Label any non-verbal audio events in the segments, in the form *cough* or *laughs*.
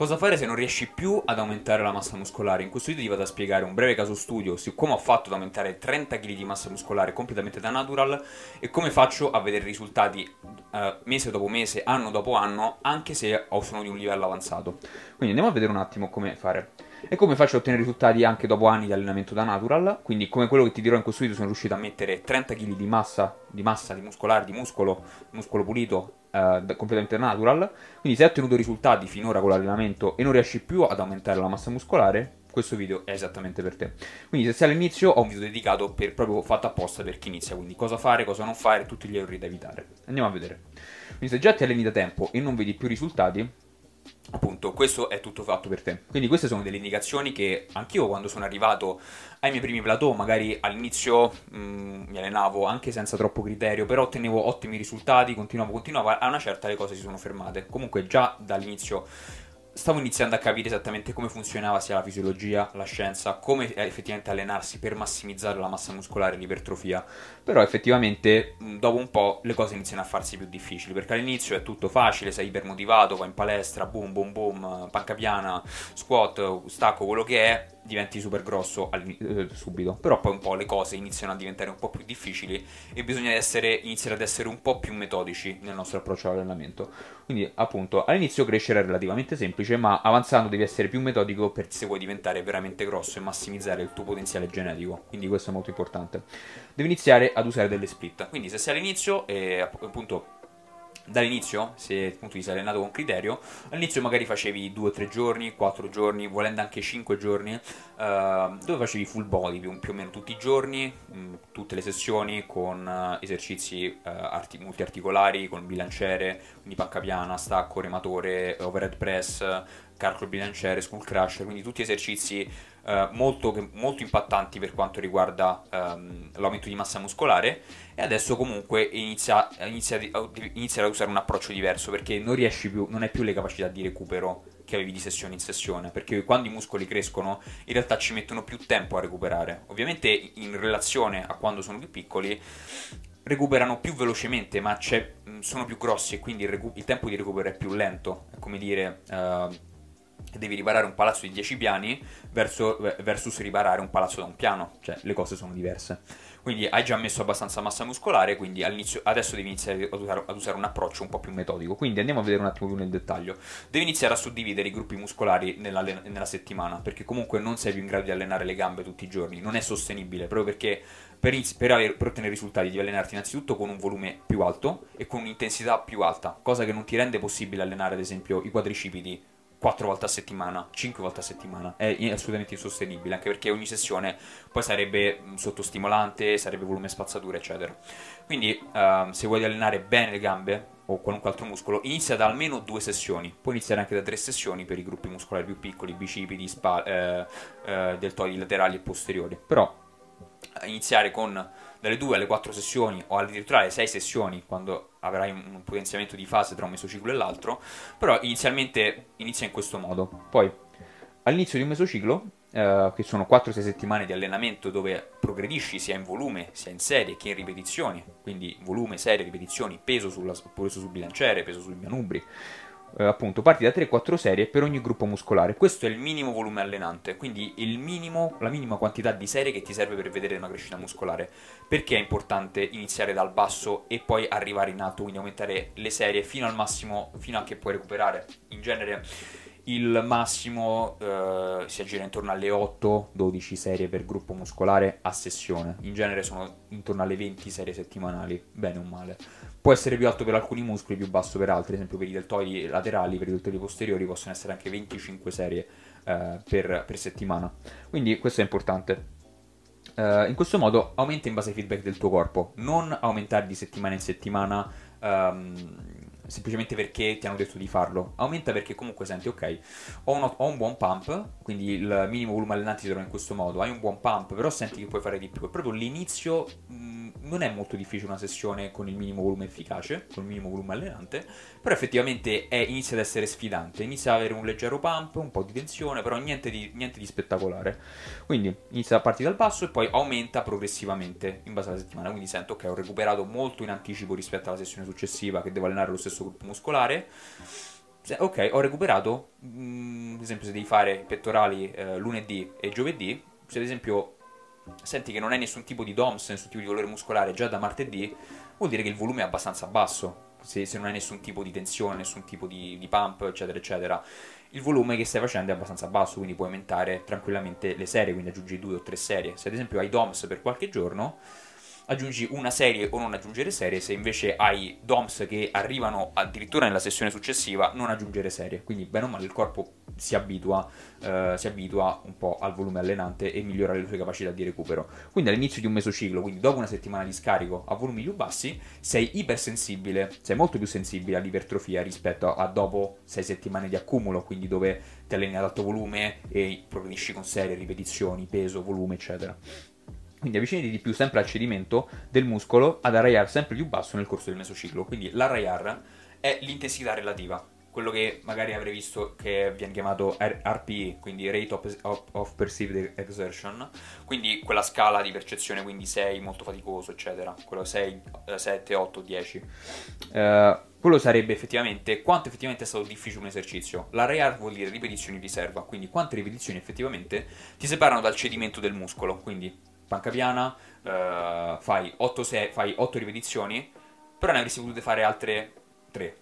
Cosa fare se non riesci più ad aumentare la massa muscolare? In questo video ti vado a spiegare un breve caso studio su come ho fatto ad aumentare 30 kg di massa muscolare completamente da natural e come faccio a vedere risultati uh, mese dopo mese, anno dopo anno, anche se sono di un livello avanzato. Quindi andiamo a vedere un attimo come fare. E come faccio a ottenere risultati anche dopo anni di allenamento da natural? Quindi come quello che ti dirò in questo video sono riuscito a mettere 30 kg di massa, di massa, di muscolare, di muscolo, muscolo pulito Uh, completamente natural. Quindi se hai ottenuto risultati finora con l'allenamento e non riesci più ad aumentare la massa muscolare, questo video è esattamente per te. Quindi se sei all'inizio ho un video dedicato per, proprio fatto apposta per chi inizia, quindi cosa fare, cosa non fare, tutti gli errori da evitare. Andiamo a vedere. Quindi se già ti alleni da tempo e non vedi più risultati, appunto questo è tutto fatto per te. Quindi queste sono delle indicazioni che anch'io quando sono arrivato ai miei primi plateau magari all'inizio mh, mm, mi allenavo anche senza troppo criterio però ottenevo ottimi risultati continuavo continuavo a una certa le cose si sono fermate. Comunque già dall'inizio stavo iniziando a capire esattamente come funzionava sia la fisiologia, la scienza, come effettivamente allenarsi per massimizzare la massa muscolare e l'ipertrofia. Però effettivamente dopo un po' le cose iniziano a farsi più difficili, perché all'inizio è tutto facile, sei ipermotivato, vai in palestra, boom boom boom, panca piana, squat, stacco, quello che è, diventi super grosso eh, subito. Però poi un po' le cose iniziano a diventare un po' più difficili e bisogna essere, iniziare ad essere un po' più metodici nel nostro approccio all'allenamento. Quindi appunto all'inizio crescere è relativamente semplice, ma avanzando devi essere più metodico per se vuoi diventare veramente grosso e massimizzare il tuo potenziale genetico. Quindi questo è molto importante. Devi iniziare ad usare delle split. Quindi se sei all'inizio e appunto dall'inizio, se appunto ti sei allenato con criterio, all'inizio magari facevi 2-3 giorni, 4 giorni, volendo anche 5 giorni, uh, dove facevi full body più, più, o meno tutti i giorni, mh, mm, tutte le sessioni con uh, esercizi uh, arti- multiarticolari, con bilanciere, quindi panca piana, stacco, rematore, overhead press, calcolo bilanciere, skull crusher, quindi tutti esercizi eh, molto, molto, impattanti per quanto riguarda ehm, l'aumento di massa muscolare e adesso comunque inizia, inizia, inizia, ad usare un approccio diverso perché non riesci più, non hai più le capacità di recupero che avevi di sessione in sessione perché quando i muscoli crescono in realtà ci mettono più tempo a recuperare. Ovviamente in relazione a quando sono più piccoli recuperano più velocemente ma sono più grossi e quindi il, recu- il, tempo di recupero è più lento. È come dire uh, devi riparare un palazzo di 10 piani verso, versus riparare un palazzo da un piano, cioè le cose sono diverse. Quindi hai già messo abbastanza massa muscolare, quindi adesso devi iniziare ad usare, ad usare, un approccio un po' più metodico. Quindi andiamo a vedere un attimo più nel dettaglio. Devi iniziare a suddividere i gruppi muscolari nella, nella settimana, perché comunque non sei più in grado di allenare le gambe tutti i giorni, non è sostenibile, proprio perché per, per, aver, per, ottenere risultati devi allenarti innanzitutto con un volume più alto e con un'intensità più alta, cosa che non ti rende possibile allenare ad esempio i quadricipiti 4 volte a settimana, 5 volte a settimana, è assolutamente insostenibile, anche perché ogni sessione poi sarebbe sottostimolante, sarebbe volume spazzatura, eccetera. Quindi uh, se vuoi allenare bene le gambe o qualunque altro muscolo, inizia da almeno due sessioni, puoi iniziare anche da tre sessioni per i gruppi muscolari più piccoli, bicipiti, spa, eh, eh, deltoidi laterali e posteriori. Però iniziare con dalle 2 alle 4 sessioni o addirittura alle 6 sessioni quando avrai un potenziamento di fase tra un mesociclo e l'altro, però inizialmente inizia in questo modo. Poi all'inizio di un mesociclo, eh, che sono 4-6 settimane di allenamento dove progredisci sia in volume, sia in serie che in ripetizioni, quindi volume, serie, ripetizioni, peso, sulla, peso sul bilanciere, peso sui manubri, eh, appunto parti da 3-4 serie per ogni gruppo muscolare. Questo è il minimo volume allenante, quindi minimo, la minima quantità di serie che ti serve per vedere una crescita muscolare. Perché è importante iniziare dal basso e poi arrivare in alto, quindi aumentare le serie fino al massimo, fino a che puoi recuperare. In genere il massimo eh, si aggira intorno alle 8-12 serie per gruppo muscolare a sessione. In genere sono intorno alle 20 serie settimanali, bene o male. Può essere più alto per alcuni muscoli, più basso per altri, ad esempio per i deltoidi laterali, per i deltoidi posteriori possono essere anche 25 serie eh, per, per, settimana. Quindi questo è importante. Uh, in questo modo aumenta in base ai feedback del tuo corpo, non aumentare di settimana in settimana um, semplicemente perché ti hanno detto di farlo. Aumenta perché comunque senti, ok, ho, uno, ho un buon pump, quindi il minimo volume allenante si trova in questo modo, hai un buon pump, però senti che puoi fare di più. È proprio l'inizio... Mh, non è molto difficile una sessione con il minimo volume efficace, con il minimo volume allenante, però effettivamente è, inizia ad essere sfidante, inizia ad avere un leggero pump, un po' di tensione, però niente di, niente di spettacolare. Quindi inizia a partire dal basso e poi aumenta progressivamente in base alla settimana, quindi sento che ho recuperato molto in anticipo rispetto alla sessione successiva che devo allenare lo stesso gruppo muscolare. Ok, ho recuperato... Mm, ad esempio se devi fare pettorali eh, lunedì e giovedì, se ad esempio senti che non hai nessun tipo di DOMS, nessun tipo di valore muscolare già da martedì, vuol dire che il volume è abbastanza basso. Se, se non hai nessun tipo di tensione, nessun tipo di, di pump, eccetera, eccetera il volume che stai facendo è abbastanza basso, quindi puoi aumentare tranquillamente le serie, quindi aggiungi due o tre serie. Se ad esempio hai DOMS per qualche giorno, aggiungi una serie o non aggiungere serie, se invece hai DOMS che arrivano addirittura nella sessione successiva, non aggiungere serie. Quindi bene o male il corpo si abitua, eh, si abitua un po' al volume allenante e migliora le sue capacità di recupero. Quindi all'inizio di un mesociclo, quindi dopo una settimana di scarico a volumi più bassi, sei ipersensibile, sei molto più sensibile all'ipertrofia rispetto a, dopo 6 settimane di accumulo, quindi dove ti alleni ad alto volume e progredisci con serie, ripetizioni, peso, volume, eccetera. Quindi avvicinati di più sempre al cedimento del muscolo ad RIR sempre più basso nel corso del mesociclo. Quindi l'RIR è l'intensità relativa, quello che magari avrei visto che viene chiamato RPE, quindi Rate of, Perceived Exertion, quindi quella scala di percezione, quindi 6 molto faticoso, eccetera, quello 6, 7, 8, 10. Uh, quello sarebbe effettivamente quanto effettivamente è stato difficile un esercizio. La RIR vuol dire ripetizioni di riserva, quindi quante ripetizioni effettivamente ti separano dal cedimento del muscolo, quindi panca piana, uh, fai, 8 se- fai 8 ripetizioni, però ne avresti potute fare altre 3.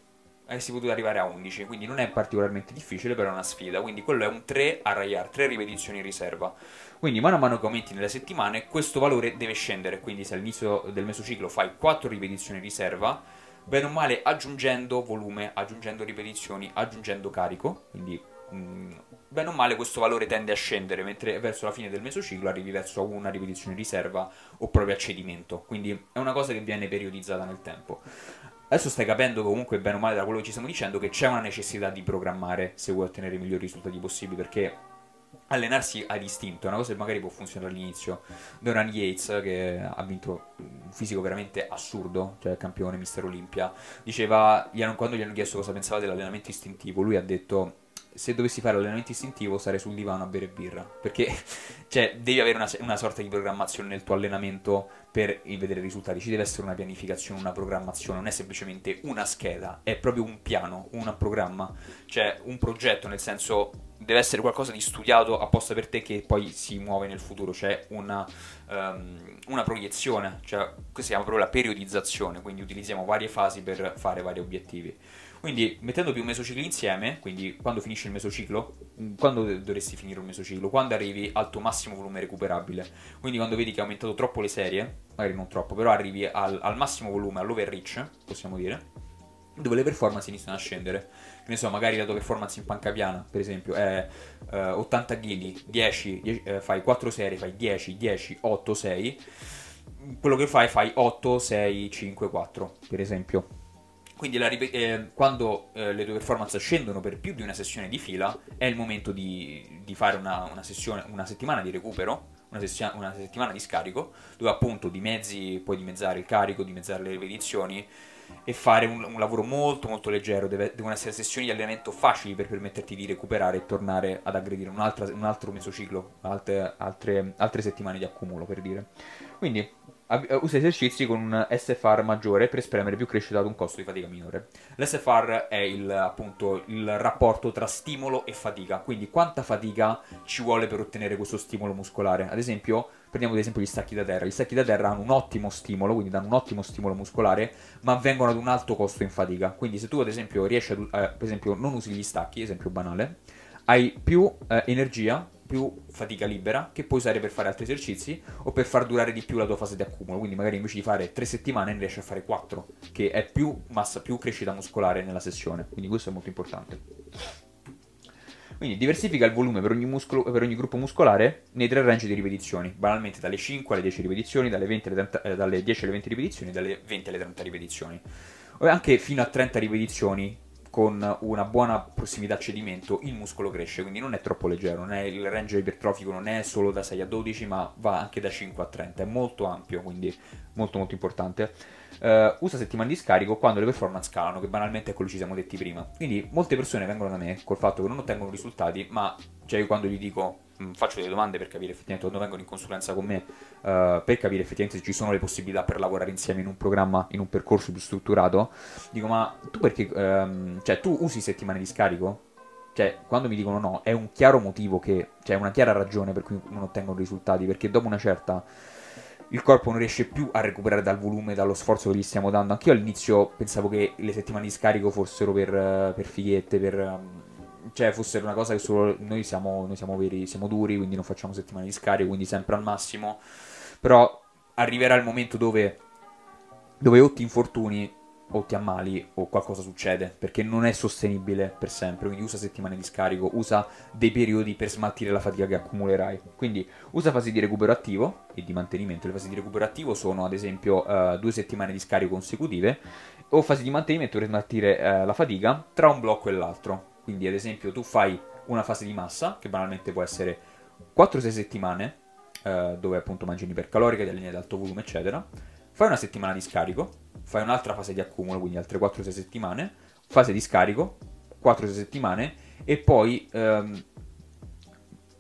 Avresti potuto arrivare a 11, quindi non è particolarmente difficile, però è una sfida. Quindi quello è un 3 a RIR, 3 ripetizioni in riserva. Quindi mano a mano che aumenti nelle settimane, questo valore deve scendere. Quindi se all'inizio del mesociclo fai 4 ripetizioni in riserva, bene o male aggiungendo volume, aggiungendo ripetizioni, aggiungendo carico, quindi mm, bene o male questo valore tende a scendere, mentre verso la fine del mesociclo arrivi verso una ripetizione riserva o proprio a cedimento. Quindi è una cosa che viene periodizzata nel tempo. Adesso stai capendo comunque bene o male da quello che ci stiamo dicendo che c'è una necessità di programmare se vuoi ottenere i migliori risultati possibili perché allenarsi a distinto è una cosa che magari può funzionare all'inizio. Doran Yates, che ha vinto un fisico veramente assurdo, cioè campione, mister Olympia, diceva, quando gli hanno chiesto cosa pensava dell'allenamento istintivo, lui ha detto se dovessi fare allenamento istintivo sarei sul divano a bere birra. Perché *laughs* cioè, devi avere una, una, sorta di programmazione nel tuo allenamento per vedere i risultati. Ci deve essere una pianificazione, una programmazione, non è semplicemente una scheda, è proprio un piano, un programma, cioè un progetto, nel senso deve essere qualcosa di studiato apposta per te che poi si muove nel futuro, c'è una, um, una proiezione, cioè questa si chiama proprio la periodizzazione, quindi utilizziamo varie fasi per fare vari obiettivi. Quindi mettendo più mesocicli insieme, quindi quando finisce il mesociclo, mm, quando dovresti finire un mesociclo? Quando arrivi al tuo massimo volume recuperabile. Quindi quando vedi che hai aumentato troppo le serie, magari non troppo, però arrivi al, al massimo volume, all'overreach, possiamo dire, dove le performance iniziano a scendere. Che ne so, magari la tua performance in panca piana, per esempio, è uh, 80 kg, 10, 10 uh, fai 4 serie, fai 10, 10, 8, 6. Quello che fai, fai 8, 6, 5, 4, per esempio. Quindi ripet- eh, quando eh, le tue performance scendono per più di una sessione di fila, è il momento di, di fare una, una, sessione, una settimana di recupero, una, sessia- una, settimana di scarico, dove appunto dimezzi, puoi dimezzare il carico, dimezzare le ripetizioni e fare un, un lavoro molto molto leggero. Deve, devono essere sessioni di allenamento facili per permetterti di recuperare e tornare ad aggredire un, altro mesociclo, altre, altre, altre settimane di accumulo per dire. Quindi usa esercizi con un SFR maggiore per spremere più crescita ad un costo di fatica minore. L'SFR è il, appunto il rapporto tra stimolo e fatica, quindi quanta fatica ci vuole per ottenere questo stimolo muscolare. Ad esempio, prendiamo ad esempio gli stacchi da terra. Gli stacchi da terra hanno un ottimo stimolo, quindi danno un ottimo stimolo muscolare, ma vengono ad un alto costo in fatica. Quindi se tu ad esempio riesci a, eh, per esempio, non usi gli stacchi, esempio banale, hai più eh, energia più fatica libera che puoi usare per fare altri esercizi o per far durare di più la tua fase di accumulo. Quindi magari invece di fare 3 settimane ne riesci a fare 4, che è più massa, più crescita muscolare nella sessione. Quindi questo è molto importante. Quindi diversifica il volume per ogni, muscolo, per ogni, gruppo muscolare nei tre range di ripetizioni, banalmente dalle 5 alle 10 ripetizioni, dalle, 20 alle 30, eh, dalle 10 alle 20 ripetizioni, dalle 20 alle 30 ripetizioni. O anche fino a 30 ripetizioni con una buona prossimità a cedimento il muscolo cresce, quindi non è troppo leggero, è, il range ipertrofico non è solo da 6 a 12 ma va anche da 5 a 30, è molto ampio, quindi molto molto importante. Uh, usa settimane di scarico quando le performance calano, che banalmente è quello che ci siamo detti prima. Quindi molte persone vengono da me col fatto che non ottengono risultati, ma cioè io quando gli dico Mm, faccio delle domande per capire effettivamente quando vengono in consulenza con me, uh, per capire effettivamente se ci sono le possibilità per lavorare insieme in un programma, in un percorso più strutturato. Dico, ma tu perché, um, cioè, tu usi settimane di scarico? cioè, quando mi dicono no, è un chiaro motivo che, cioè, una chiara ragione per cui non ottengono risultati, perché dopo una certa il corpo non riesce più a recuperare dal volume, dallo sforzo che gli stiamo dando. Anch'io all'inizio pensavo che le settimane di scarico fossero per, per fighette, per, cioè fossero una cosa che solo noi siamo, noi siamo veri, siamo duri, quindi non facciamo settimane di scarico, quindi sempre al massimo. Però arriverà il momento dove, dove o ti infortuni o ti ammali o qualcosa succede perché non è sostenibile per sempre. Quindi usa settimane di scarico usa dei periodi per smaltire la fatica che accumulerai. Quindi usa fasi di recupero attivo e di mantenimento. Le fasi di recupero attivo sono ad esempio uh, due settimane di scarico consecutive o fasi di mantenimento per smaltire uh, la fatica tra un blocco e l'altro quindi ad esempio tu fai una fase di massa che banalmente può essere 4-6 settimane uh, dove appunto mangi un'ipercalorica, di linee ad alto volume eccetera. Fai una settimana di scarico fai un'altra fase di accumulo, quindi altre 4-6 settimane, fase di scarico, 4-6 settimane, e poi ehm,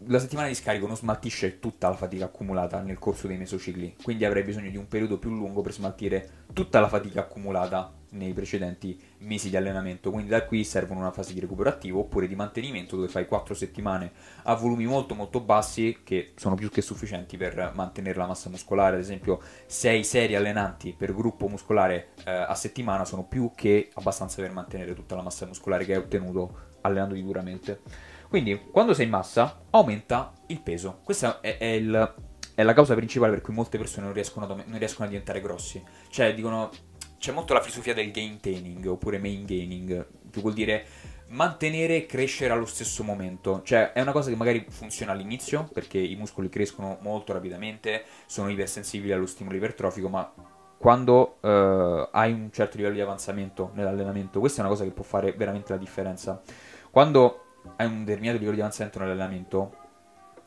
la settimana di scarico non smaltisce tutta la fatica accumulata nel corso dei mesocicli, quindi avrei bisogno di un periodo più lungo per smaltire tutta la fatica accumulata nei precedenti mesi di allenamento. Quindi da qui servono una fase di recupero attivo oppure di mantenimento dove fai 4 settimane a volumi molto molto bassi che sono più che sufficienti per mantenere la massa muscolare. Ad esempio 6 serie allenanti per gruppo muscolare eh, a settimana sono più che abbastanza per mantenere tutta la massa muscolare che hai ottenuto allenandoti duramente. Quindi quando sei in massa aumenta il peso. Questa è, è il è la causa principale per cui molte persone non riescono, a, non riescono, a, diventare grossi. Cioè, dicono c'è molto la filosofia del gaining oppure main gaining, che vuol dire mantenere e crescere allo stesso momento. Cioè, è una cosa che magari funziona all'inizio, perché i muscoli crescono molto rapidamente, sono ipersensibili allo stimolo ipertrofico, ma quando uh, hai un certo livello di avanzamento nell'allenamento, questa è una cosa che può fare veramente la differenza. Quando hai un determinato livello di avanzamento nell'allenamento,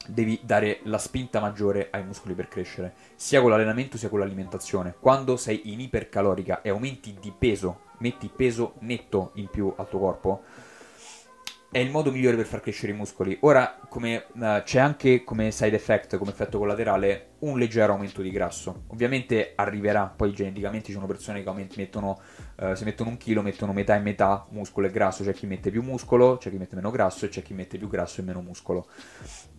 devi dare la spinta maggiore ai muscoli per crescere, sia con l'allenamento sia con l'alimentazione. Quando sei in ipercalorica e aumenti di peso, metti peso netto in più al tuo corpo, è il modo migliore per far crescere i muscoli. Ora, come, uh, c'è anche come side effect, come effetto collaterale, un leggero aumento di grasso. Ovviamente arriverà, poi geneticamente ci sono persone che aument- mettono, uh, se mettono un chilo, mettono metà e metà muscolo e grasso. C'è chi mette più muscolo, c'è chi mette meno grasso e c'è chi mette più grasso e meno muscolo.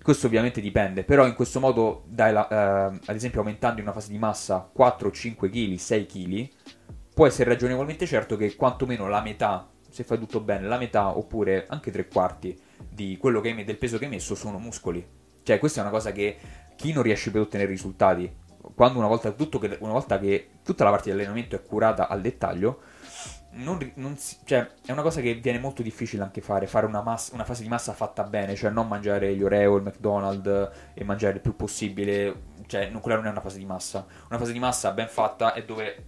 Questo ovviamente dipende, però in questo modo, la, uh, ad esempio aumentando in una fase di massa 4, 5 kg, 6 kg, può essere ragionevolmente certo che quantomeno la metà se fai tutto bene, la metà oppure anche tre quarti hai, del peso che hai messo sono muscoli. Cioè, questa è una cosa che chi non riesce più ad ottenere risultati, quando una volta, che, una volta che tutta la parte di allenamento è curata al dettaglio, non, non si, cioè, è una cosa che viene molto difficile anche fare, fare una, massa, una, fase di massa fatta bene, cioè non mangiare gli Oreo, il McDonald's e mangiare il più possibile, cioè non, quella non è una fase di massa. Una fase di massa ben fatta è dove,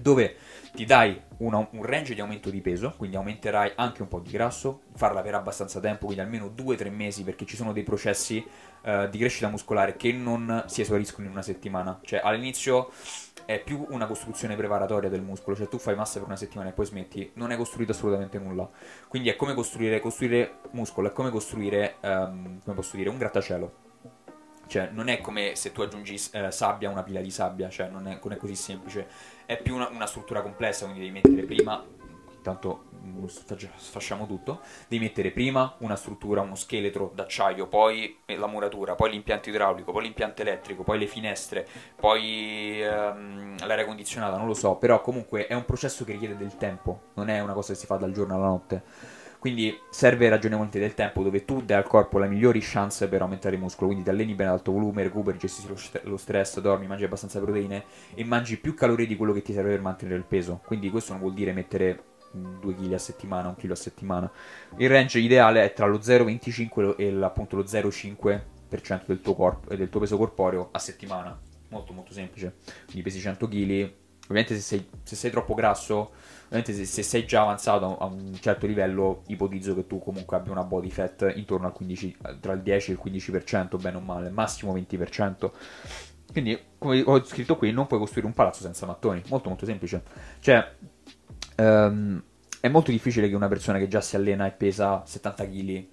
dove ti dai una, un range di aumento di peso, quindi aumenterai anche un po' di grasso, farla per abbastanza tempo, quindi almeno 2-3 mesi, perché ci sono dei processi uh, di crescita muscolare che non si esauriscono in una settimana. Cioè all'inizio è più una costruzione preparatoria del muscolo, cioè tu fai massa per una settimana e poi smetti, non hai costruito assolutamente nulla. Quindi è come costruire, costruire muscolo, è come costruire, um, come posso dire, un grattacielo cioè, non è come se tu aggiungi eh, sabbia a una pila di sabbia, cioè non è, non è così semplice. È più una, una, struttura complessa, quindi devi mettere prima, intanto mm, sfasciamo tutto, devi mettere prima una struttura, uno scheletro d'acciaio, poi la muratura, poi l'impianto idraulico, poi l'impianto elettrico, poi le finestre, poi ehm, l'aria condizionata, non lo so, però comunque è un processo che richiede del tempo, non è una cosa che si fa dal giorno alla notte. Quindi serve ragionevolmente del tempo dove tu dai al corpo le migliori chance per aumentare il muscolo. Quindi ti alleni bene ad alto volume, recuperi, gestisci lo, stress, dormi, mangi abbastanza proteine e mangi più calorie di quello che ti serve per mantenere il peso. Quindi questo non vuol dire mettere 2 kg a settimana, 1 kg a settimana. Il range ideale è tra lo 0,25 e appunto lo 0,5% del tuo, corpo, del tuo peso corporeo a settimana. Molto molto semplice. Quindi pesi 100 kg. Ovviamente se sei, se sei troppo grasso Ovviamente se, se, sei già avanzato a un certo livello, ipotizzo che tu comunque abbia una body fat intorno al 15, tra il 10 e il 15%, bene o male, massimo 20%. Quindi, come ho scritto qui, non puoi costruire un palazzo senza mattoni. Molto molto semplice. Cioè, um, è molto difficile che una persona che già si allena e pesa 70 kg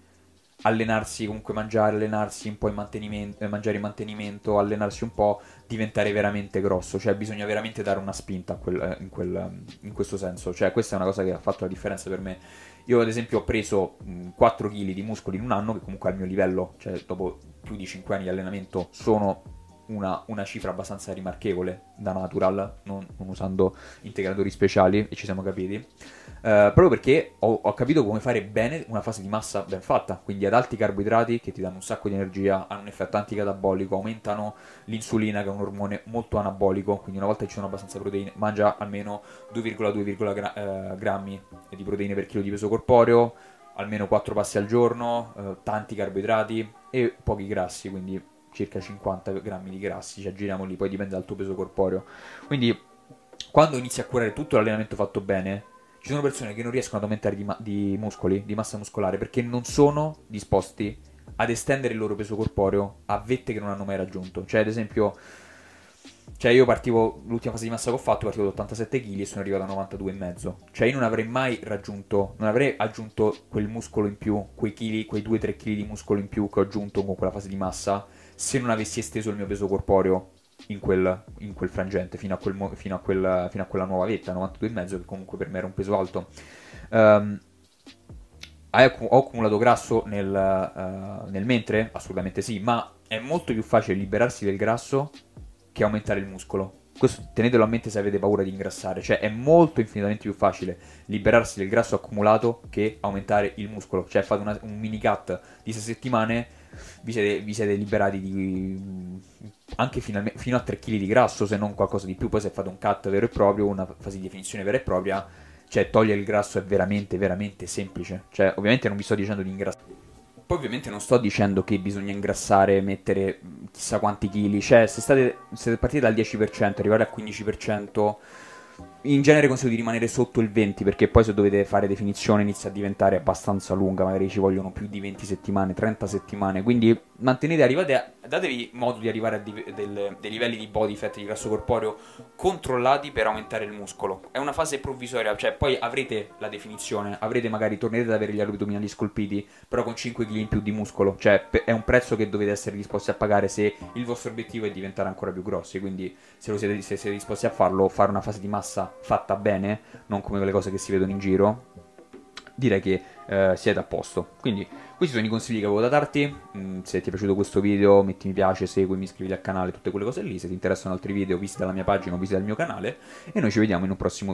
allenarsi, comunque mangiare, allenarsi un po' in mantenimento, eh, mangiare in mantenimento, allenarsi un po', diventare veramente grosso, cioè bisogna veramente dare una spinta quel, eh, in, quel, in, questo senso, cioè questa è una cosa che ha fatto la differenza per me. Io ad esempio ho preso mh, 4 kg di muscoli in un anno, che comunque al mio livello, cioè dopo più di 5 anni di allenamento, sono una, una, cifra abbastanza rimarchevole da natural, non, non, usando integratori speciali, e ci siamo capiti. Uh, proprio perché ho, ho, capito come fare bene una fase di massa ben fatta, quindi ad alti carboidrati che ti danno un sacco di energia, hanno un effetto anticatabolico, aumentano l'insulina che è un ormone molto anabolico, quindi una volta che ci sono abbastanza proteine, mangia almeno 2,2 gra- uh, grammi di proteine per chilo di peso corporeo, almeno 4 passi al giorno, uh, tanti carboidrati e pochi grassi, quindi circa 50 grammi di grassi, ci aggiriamo lì, poi dipende dal tuo peso corporeo. Quindi quando inizi a curare tutto l'allenamento fatto bene, ci sono persone che non riescono ad aumentare di, ma- di muscoli, di massa muscolare, perché non sono disposti ad estendere il loro peso corporeo a vette che non hanno mai raggiunto. Cioè, ad esempio, cioè io partivo, l'ultima fase di massa che ho fatto, partivo da 87 kg e sono arrivato a 92,5. Cioè io non avrei mai raggiunto, non avrei aggiunto quel muscolo in più, quei chili, quei 2-3 kg di muscolo in più che ho aggiunto con quella fase di massa, se non avessi esteso il mio peso corporeo in quel, in quel frangente fino a, quel, fino, a quel, fino a, quella nuova vetta, 92,5, che comunque per me era un peso alto. Um, ho accumulato grasso nel, uh, nel, mentre? Assolutamente sì, ma è molto più facile liberarsi del grasso che aumentare il muscolo. Questo tenetelo a mente se avete paura di ingrassare, cioè è molto infinitamente più facile liberarsi del grasso accumulato che aumentare il muscolo. Cioè fate una, un mini cut di 6 settimane vi siete, vi siete liberati di anche fino a, fino a 3 kg di grasso, se non qualcosa di più. Poi se fate un cut vero e proprio, una fase di definizione vera e propria, cioè togliere il grasso è veramente, veramente semplice. Cioè, ovviamente non vi sto dicendo di ingrassare. Poi ovviamente non sto dicendo che bisogna ingrassare, mettere chissà quanti chili. Cioè, se state, se siete partiti dal 10%, arrivare al 15%, in genere consiglio di rimanere sotto il 20 perché poi se dovete fare definizione inizia a diventare abbastanza lunga, magari ci vogliono più di 20 settimane, 30 settimane, quindi mantenete, arrivate a, datevi modo di arrivare a di, del, dei livelli di body fat, di grasso corporeo controllati per aumentare il muscolo. È una fase provvisoria, cioè poi avrete la definizione, avrete magari, tornerete ad avere gli addominali scolpiti, però con 5 kg in più di muscolo, cioè è un prezzo che dovete essere disposti a pagare se il vostro obiettivo è diventare ancora più grossi, quindi se, siete, se siete disposti a farlo, fare una fase di massa fatta bene, non come quelle cose che si vedono in giro, direi che eh, siete a posto. Quindi questi sono i consigli che avevo da darti. Mm, se ti è piaciuto questo video metti mi piace, seguimi, iscriviti al canale, tutte quelle cose lì. Se ti interessano altri video visita la mia pagina o visita il mio canale e noi ci vediamo in un prossimo video.